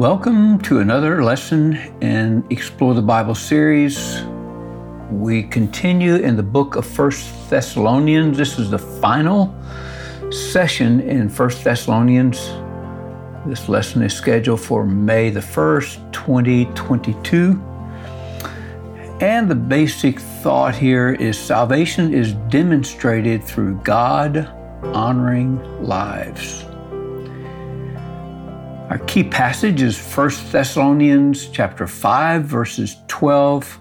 Welcome to another lesson in Explore the Bible series. We continue in the book of First Thessalonians. This is the final session in First Thessalonians. This lesson is scheduled for May the 1st, 2022. And the basic thought here is salvation is demonstrated through God honoring lives. Our key passage is 1 Thessalonians chapter 5 verses 12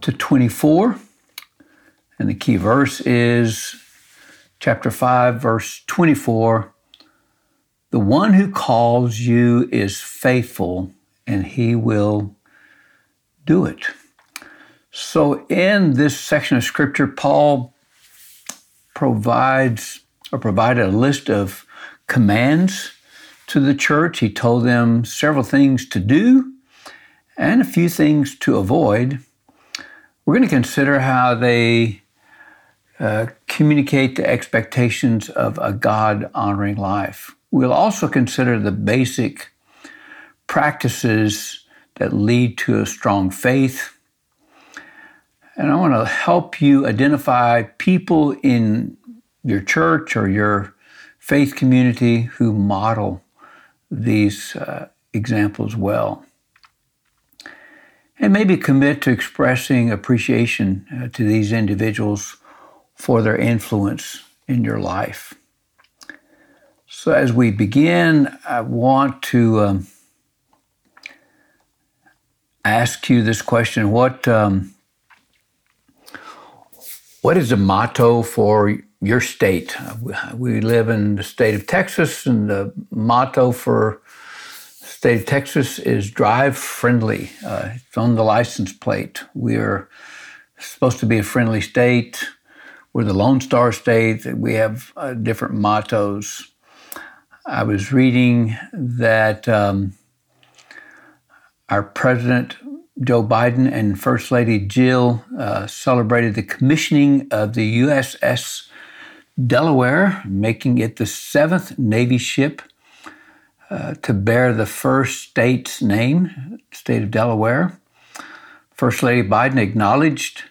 to 24. And the key verse is chapter 5 verse 24. The one who calls you is faithful and he will do it. So in this section of scripture Paul provides or provided a list of commands to the church. He told them several things to do and a few things to avoid. We're going to consider how they uh, communicate the expectations of a God honoring life. We'll also consider the basic practices that lead to a strong faith. And I want to help you identify people in your church or your faith community who model these uh, examples well. And maybe commit to expressing appreciation uh, to these individuals for their influence in your life. So, as we begin, I want to um, ask you this question: What um, what is the motto for your state. We live in the state of Texas, and the motto for state of Texas is drive friendly. Uh, it's on the license plate. We are supposed to be a friendly state. We're the Lone Star State. We have uh, different mottos. I was reading that um, our president, Joe Biden, and First Lady Jill uh, celebrated the commissioning of the USS Delaware, making it the seventh Navy ship uh, to bear the first state's name, state of Delaware. First Lady Biden acknowledged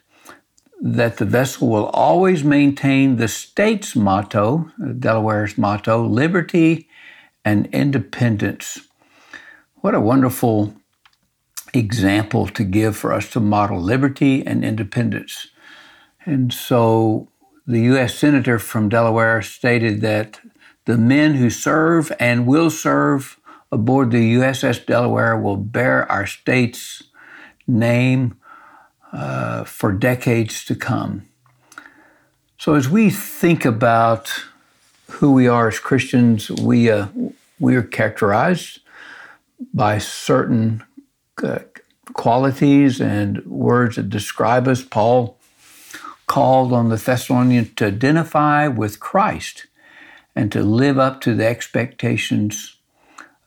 that the vessel will always maintain the state's motto, Delaware's motto, liberty and independence. What a wonderful example to give for us to model liberty and independence. And so the U.S. Senator from Delaware stated that the men who serve and will serve aboard the USS Delaware will bear our state's name uh, for decades to come. So, as we think about who we are as Christians, we, uh, we are characterized by certain uh, qualities and words that describe us. Paul called on the Thessalonians to identify with Christ and to live up to the expectations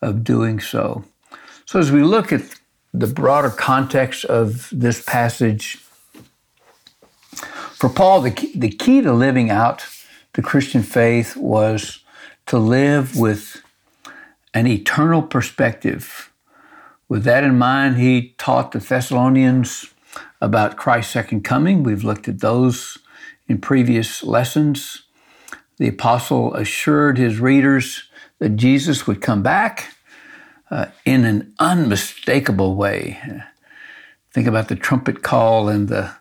of doing so. So, as we look at the broader context of this passage, for Paul, the key, the key to living out the Christian faith was to live with an eternal perspective. With that in mind, he taught the Thessalonians about Christ's second coming. We've looked at those in previous lessons. The apostle assured his readers that Jesus would come back uh, in an unmistakable way. Think about the trumpet call and the,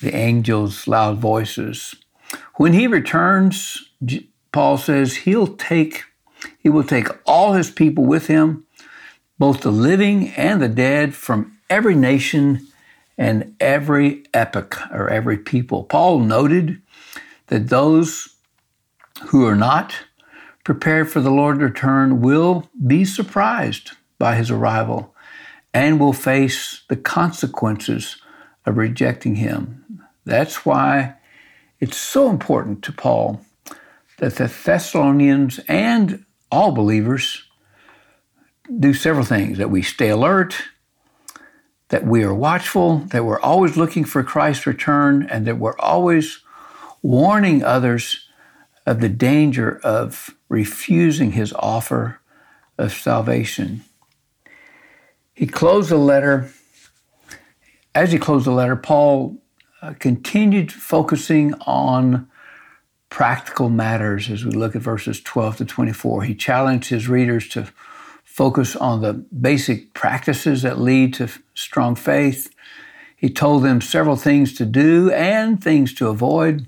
the angels' loud voices. When he returns, Paul says he'll take he will take all his people with him, both the living and the dead from every nation and every epoch or every people. Paul noted that those who are not prepared for the Lord's return will be surprised by his arrival and will face the consequences of rejecting him. That's why it's so important to Paul that the Thessalonians and all believers do several things that we stay alert, that we are watchful, that we're always looking for Christ's return, and that we're always warning others of the danger of refusing his offer of salvation. He closed the letter. As he closed the letter, Paul uh, continued focusing on practical matters as we look at verses 12 to 24. He challenged his readers to focus on the basic practices that lead to strong faith. He told them several things to do and things to avoid.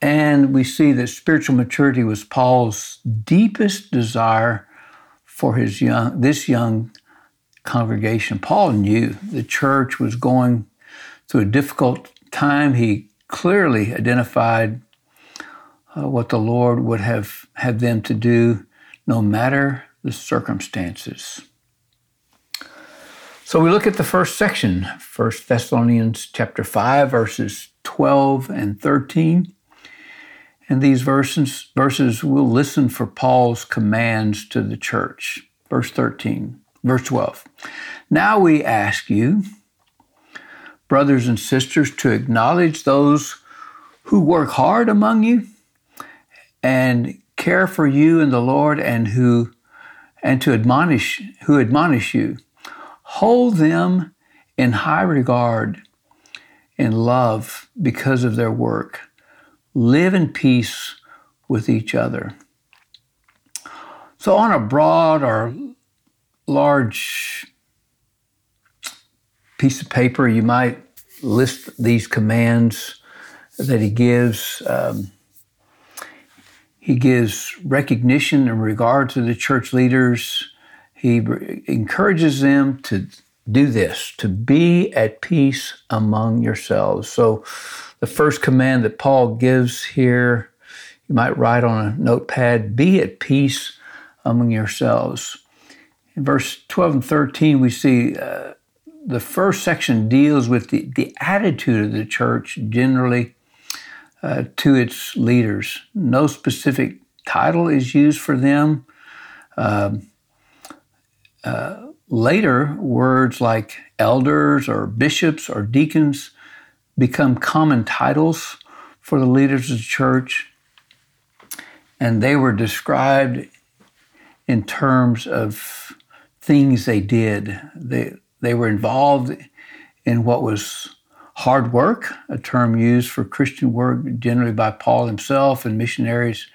And we see that spiritual maturity was Paul's deepest desire for his young, this young congregation. Paul knew the church was going through a difficult time. He clearly identified uh, what the Lord would have had them to do, no matter the circumstances. So we look at the first section, 1 Thessalonians chapter 5, verses 12 and 13. And these verses, verses we'll listen for Paul's commands to the church. Verse 13, verse 12. Now we ask you, brothers and sisters, to acknowledge those who work hard among you and care for you in the Lord and who and to admonish who admonish you. Hold them in high regard in love because of their work live in peace with each other. So, on a broad or large piece of paper, you might list these commands that he gives. Um, he gives recognition in regard to the church leaders. He encourages them to do this, to be at peace among yourselves. So, the first command that Paul gives here, you might write on a notepad be at peace among yourselves. In verse 12 and 13, we see uh, the first section deals with the, the attitude of the church generally uh, to its leaders. No specific title is used for them. Um, uh, later, words like elders or bishops or deacons become common titles for the leaders of the church, and they were described in terms of things they did. They, they were involved in what was hard work, a term used for Christian work generally by Paul himself and missionaries,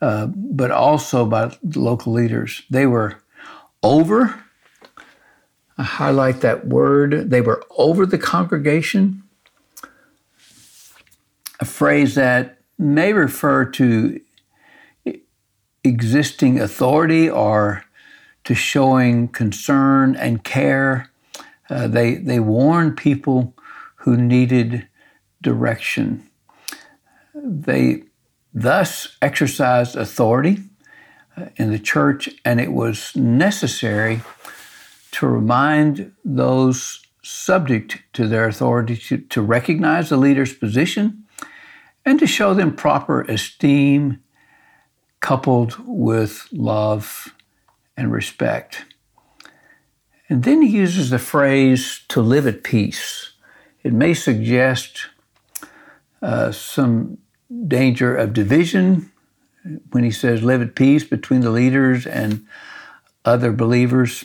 uh, but also by local leaders. They were over, I highlight that word, they were over the congregation a phrase that may refer to existing authority or to showing concern and care. Uh, they, they warn people who needed direction. They thus exercised authority uh, in the church, and it was necessary to remind those subject to their authority to, to recognize the leader's position and to show them proper esteem coupled with love and respect. And then he uses the phrase to live at peace. It may suggest uh, some danger of division when he says live at peace between the leaders and other believers.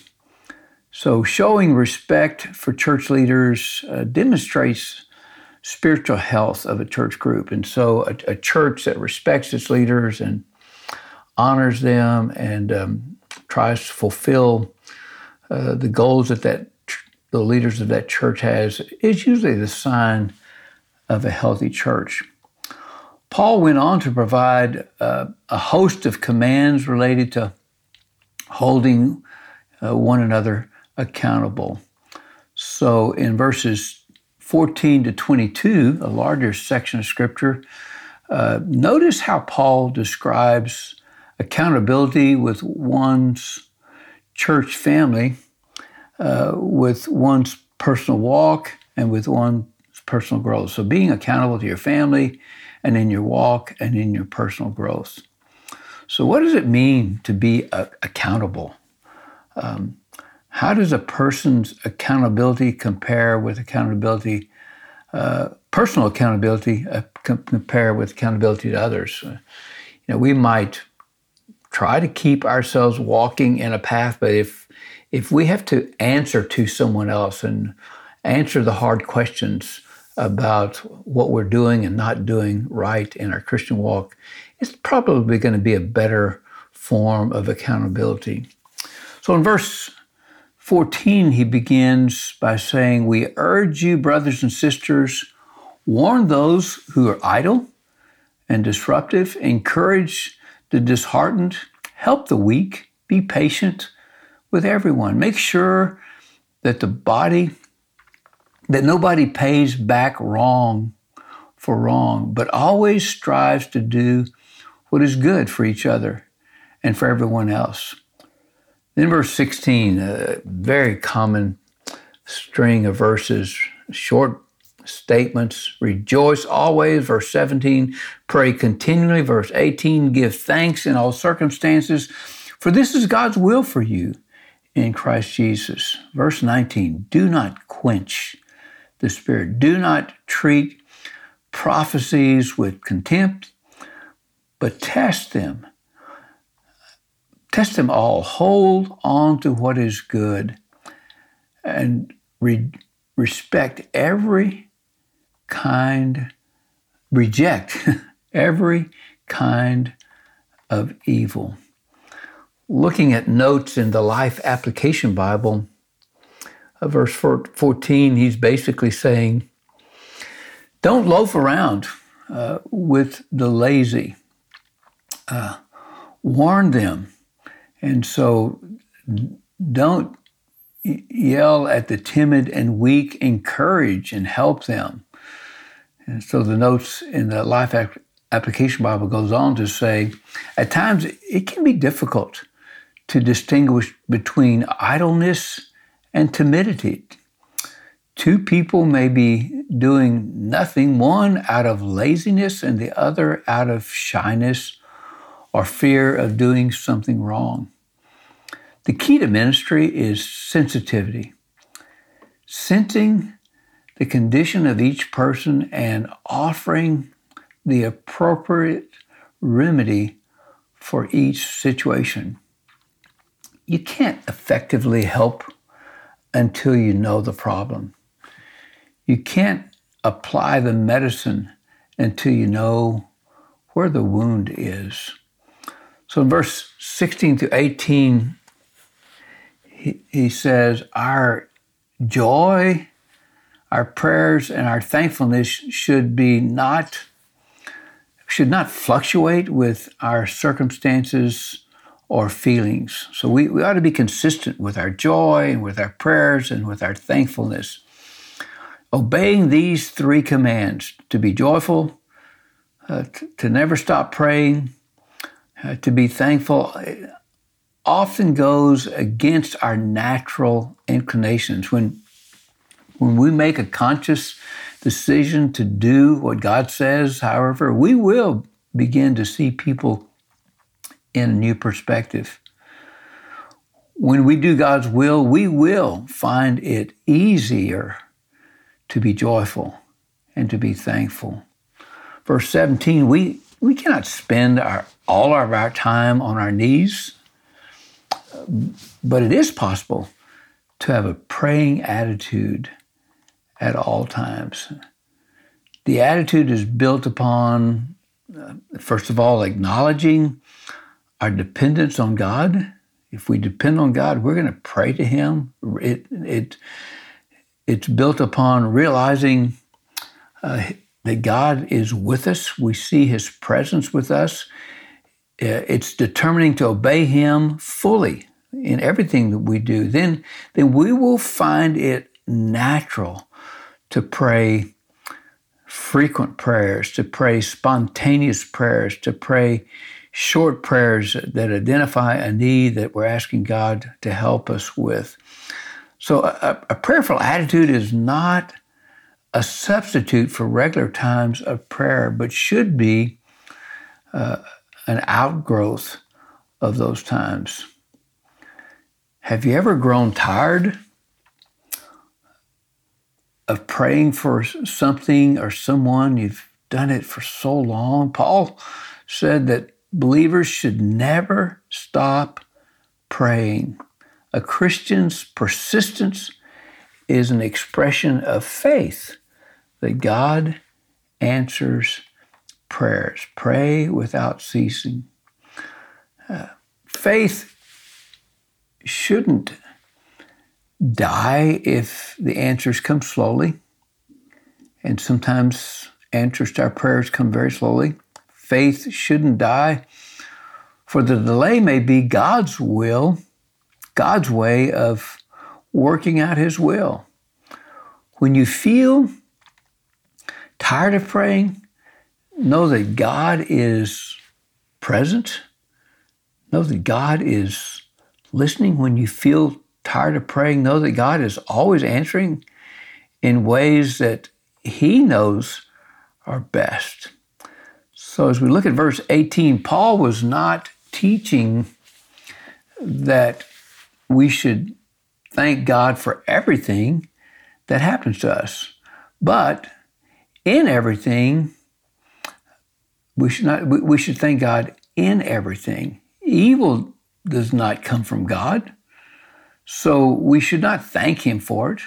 So, showing respect for church leaders uh, demonstrates spiritual health of a church group. And so a, a church that respects its leaders and honors them and um, tries to fulfill uh, the goals that, that the leaders of that church has is usually the sign of a healthy church. Paul went on to provide uh, a host of commands related to holding uh, one another accountable. So in verses 14 to 22, a larger section of scripture, uh, notice how Paul describes accountability with one's church family, uh, with one's personal walk, and with one's personal growth. So, being accountable to your family and in your walk and in your personal growth. So, what does it mean to be uh, accountable? Um, how does a person's accountability compare with accountability, uh, personal accountability, uh, compare with accountability to others? Uh, you know, we might try to keep ourselves walking in a path, but if if we have to answer to someone else and answer the hard questions about what we're doing and not doing right in our Christian walk, it's probably going to be a better form of accountability. So in verse 14, he begins by saying, We urge you, brothers and sisters, warn those who are idle and disruptive, encourage the disheartened, help the weak, be patient with everyone. Make sure that the body, that nobody pays back wrong for wrong, but always strives to do what is good for each other and for everyone else. Then, verse 16, a very common string of verses, short statements. Rejoice always, verse 17. Pray continually, verse 18. Give thanks in all circumstances, for this is God's will for you in Christ Jesus. Verse 19. Do not quench the Spirit. Do not treat prophecies with contempt, but test them. Test them all. Hold on to what is good and re- respect every kind, reject every kind of evil. Looking at notes in the Life Application Bible, uh, verse 14, he's basically saying, Don't loaf around uh, with the lazy. Uh, warn them. And so don't yell at the timid and weak, encourage and help them. And so the notes in the Life Application Bible goes on to say, at times it can be difficult to distinguish between idleness and timidity. Two people may be doing nothing, one out of laziness and the other out of shyness or fear of doing something wrong. The key to ministry is sensitivity, sensing the condition of each person and offering the appropriate remedy for each situation. You can't effectively help until you know the problem. You can't apply the medicine until you know where the wound is. So in verse 16 to 18, he, he says, Our joy our prayers and our thankfulness should be not should not fluctuate with our circumstances or feelings. So we, we ought to be consistent with our joy and with our prayers and with our thankfulness. Obeying these three commands to be joyful, uh, to, to never stop praying, uh, to be thankful, often goes against our natural inclinations. When when we make a conscious decision to do what God says, however, we will begin to see people in a new perspective. When we do God's will, we will find it easier to be joyful and to be thankful. Verse 17, we, we cannot spend our, all of our time on our knees, but it is possible to have a praying attitude at all times. The attitude is built upon, uh, first of all, acknowledging our dependence on God. If we depend on God, we're going to pray to Him. It, it, it's built upon realizing uh, that God is with us. We see His presence with us. Uh, it's determining to obey Him fully in everything that we do. Then, then we will find it natural to pray frequent prayers, to pray spontaneous prayers, to pray short prayers that identify a need that we're asking God to help us with. So, a, a prayerful attitude is not a substitute for regular times of prayer, but should be uh, an outgrowth of those times. Have you ever grown tired of praying for something or someone. You've done it for so long. Paul said that believers should never stop praying. A Christian's persistence is an expression of faith that God answers prayers. Pray without ceasing. Uh, faith shouldn't die if the answers come slowly. And sometimes answers to our prayers come very slowly. Faith shouldn't die, for the delay may be God's will, God's way of working out His will. When you feel tired of praying, know that God is present. Know that God is listening. When you feel tired of praying, know that God is always answering in ways that He knows are best. So, as we look at verse 18, Paul was not teaching that we should thank God for everything that happens to us. But in everything, we should not we should thank God in everything. Evil does not come from God. So we should not thank him for it.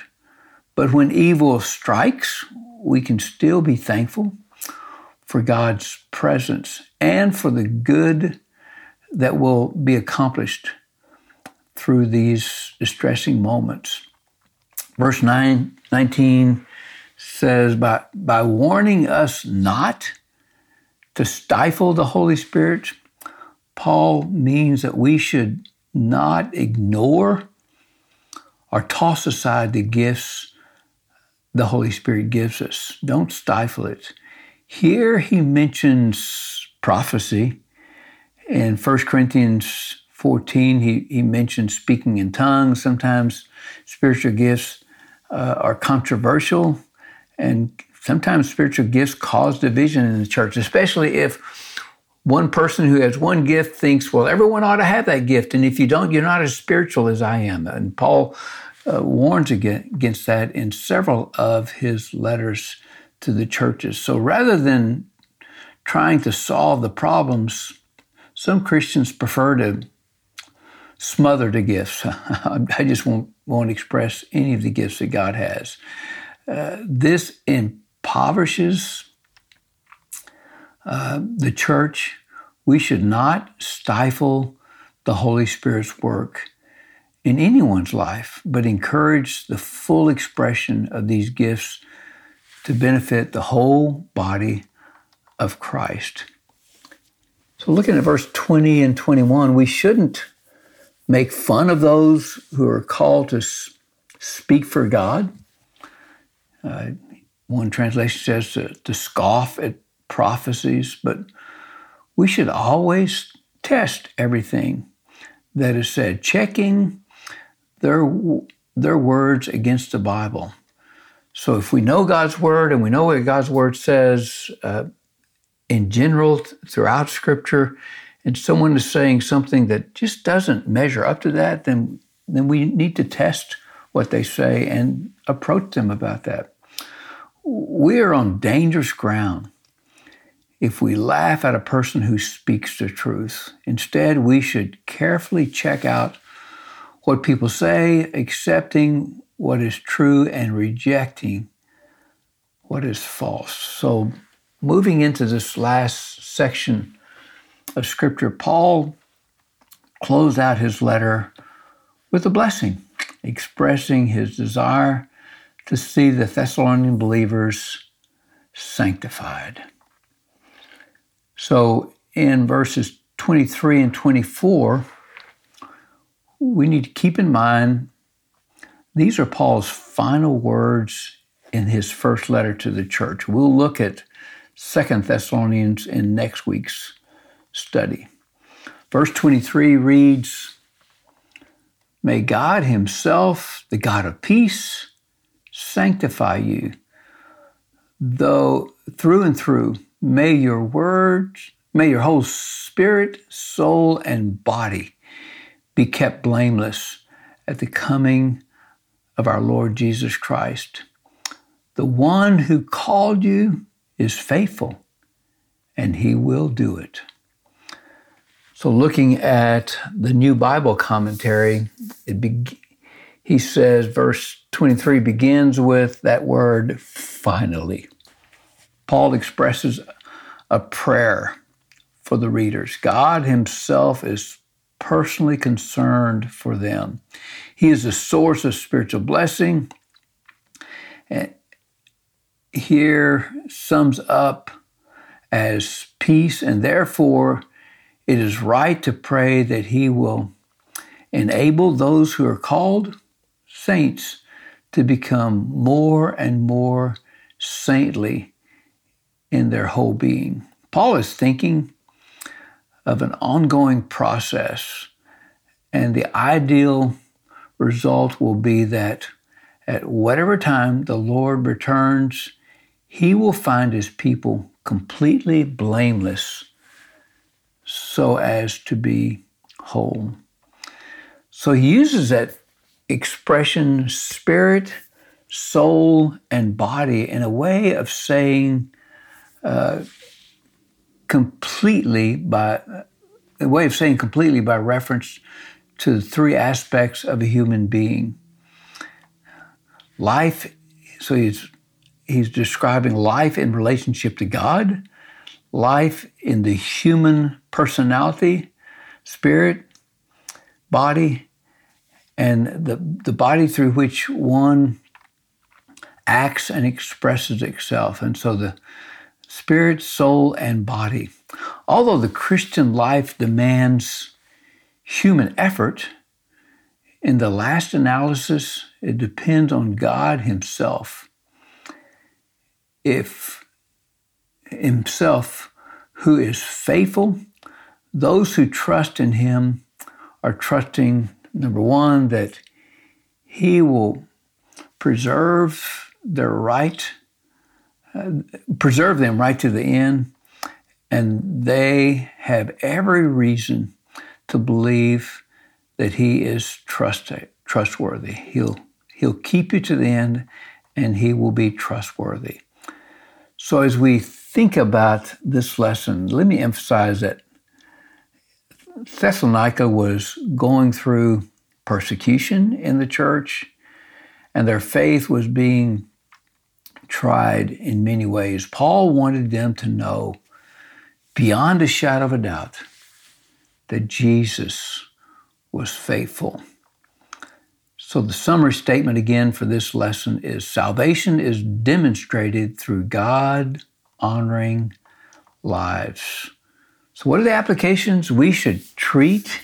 But when evil strikes, we can still be thankful for God's presence and for the good that will be accomplished through these distressing moments. Verse 9, 19 says, by, by warning us not to stifle the Holy Spirit, Paul means that we should not ignore or toss aside the gifts the Holy Spirit gives us. Don't stifle it. Here he mentions prophecy. In 1 Corinthians 14, he, he mentions speaking in tongues. Sometimes spiritual gifts uh, are controversial, and sometimes spiritual gifts cause division in the church, especially if one person who has one gift thinks, well, everyone ought to have that gift. And if you don't, you're not as spiritual as I am. And Paul uh, warns against that in several of his letters to the churches. So rather than trying to solve the problems, some Christians prefer to smother the gifts. I just won't, won't express any of the gifts that God has. Uh, this impoverishes uh, the church, we should not stifle the Holy Spirit's work in anyone's life, but encourage the full expression of these gifts to benefit the whole body of Christ. So, looking at verse 20 and 21, we shouldn't make fun of those who are called to speak for God. Uh, one translation says to, to scoff at prophecies, but we should always test everything that is said, checking their, their words against the Bible. So if we know God's word and we know what God's word says uh, in general throughout Scripture, and someone is saying something that just doesn't measure up to that, then then we need to test what they say and approach them about that. We are on dangerous ground if we laugh at a person who speaks the truth. Instead, we should carefully check out what people say, accepting what is true and rejecting what is false. So, moving into this last section of Scripture, Paul closed out his letter with a blessing, expressing his desire to see the Thessalonian believers sanctified. So in verses 23 and 24, we need to keep in mind these are Paul's final words in his first letter to the church. We'll look at Second Thessalonians in next week's study. Verse 23 reads, May God Himself, the God of peace, sanctify you, though through and through May your words, may your whole spirit, soul, and body be kept blameless at the coming of our Lord Jesus Christ. The one who called you is faithful, and he will do it. So, looking at the New Bible Commentary, be, he says, verse 23 begins with that word finally. Paul expresses a prayer for the readers. God Himself is personally concerned for them. He is the source of spiritual blessing. And here sums up as peace, and therefore it is right to pray that He will enable those who are called saints to become more and more saintly in their whole being. Paul is thinking of an ongoing process, and the ideal result will be that at whatever time the Lord returns, he will find his people completely blameless so as to be whole. So he uses that expression, spirit, soul, and body, in a way of saying uh, completely by a way of saying completely by reference to the three aspects of a human being. Life, so he's he's describing life in relationship to God, life in the human personality, spirit, body, and the, the body through which one acts and expresses itself. And so the spirit, soul, and body. Although the Christian life demands human effort, in the last analysis, it depends on God Himself. If Himself, who is faithful, those who trust in Him are trusting number one, that He will preserve their right, uh, preserve them right to the end, and they have every reason to believe that He is trusted, trustworthy. He'll He'll keep you to the end, and He will be trustworthy. So as we think about this lesson, let me emphasize that Thessalonica was going through persecution in the church, and their faith was being tried in many ways. Paul wanted them to know beyond a shadow of a doubt that Jesus was faithful. So, the summary statement again for this lesson is salvation is demonstrated through God honoring lives. So, what are the applications? We should treat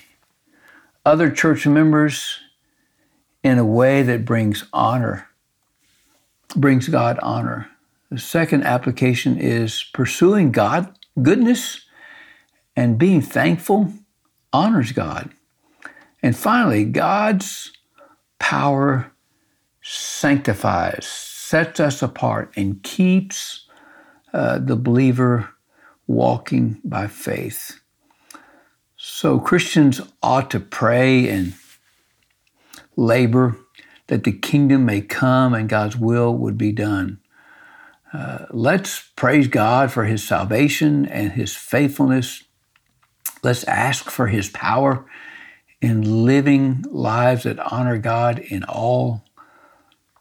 other church members in a way that brings honor, brings God honor. The second application is pursuing God, goodness, and being thankful honors God. And finally, God's power sanctifies, sets us apart, and keeps uh, the believer walking by faith. So Christians ought to pray and labor that the kingdom may come and God's will would be done. Uh, let's praise God for his salvation and his faithfulness. Let's ask for his power in living lives that honor God in all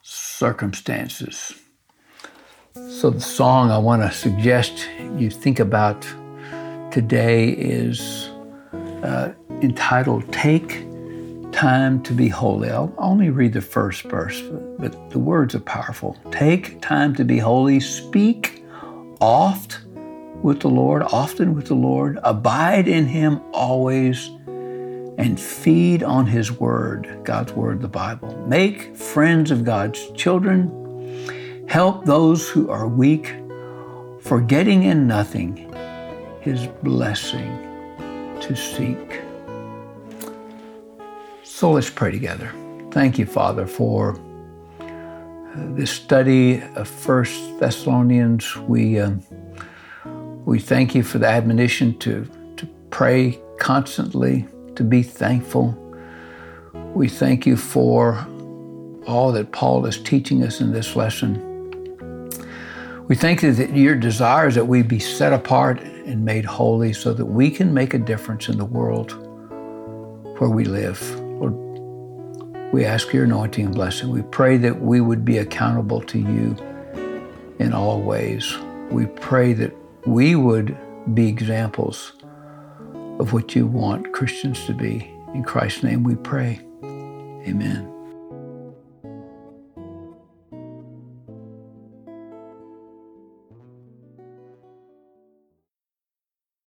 circumstances. So, the song I want to suggest you think about today is uh, entitled Take Time to Be Holy. I'll only read the first verse, but the words are powerful. Take time to be holy, speak oft with the Lord, often with the Lord, abide in Him always, and feed on His Word, God's Word, the Bible. Make friends of God's children Help those who are weak, forgetting in nothing His blessing to seek. So let's pray together. Thank you, Father, for uh, this study of First Thessalonians. We um, we thank you for the admonition to to pray constantly, to be thankful. We thank you for all that Paul is teaching us in this lesson. We thank you that your desire is that we be set apart and made holy so that we can make a difference in the world where we live. Lord, we ask your anointing and blessing. We pray that we would be accountable to you in all ways. We pray that we would be examples of what you want Christians to be. In Christ's name we pray. Amen.